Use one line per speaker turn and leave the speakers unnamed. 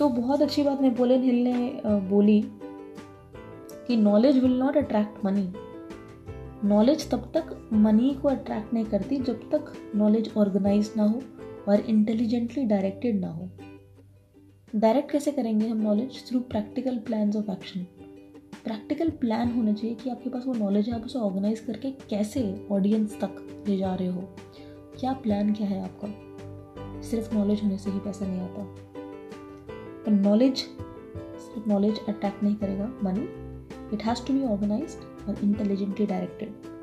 तो बहुत अच्छी बात नेपोलियन हिल ने बोली कि knowledge will not attract money knowledge तब तक मनी को अट्रैक्ट नहीं करती जब तक नॉलेज ऑर्गेनाइज ना हो और इंटेलिजेंटली डायरेक्टेड ना हो. डायरेक्ट कैसे करेंगे हम knowledge through practical plan of action practical plan होना चाहिए कि आपके पास वो नॉलेज है, आप उसे ऑर्गेनाइज करके कैसे ऑडियंस तक ले जा रहे हो? क्या प्लान क्या है आपका? सिर्फ़ नॉलेज होने से ही पैसा नहीं आता। पर नॉलेज सिर्फ़ नॉलेज अट्रैक्ट नहीं करेगा money it has to be organise और इंटेलिजेंटली डायरेक्टेड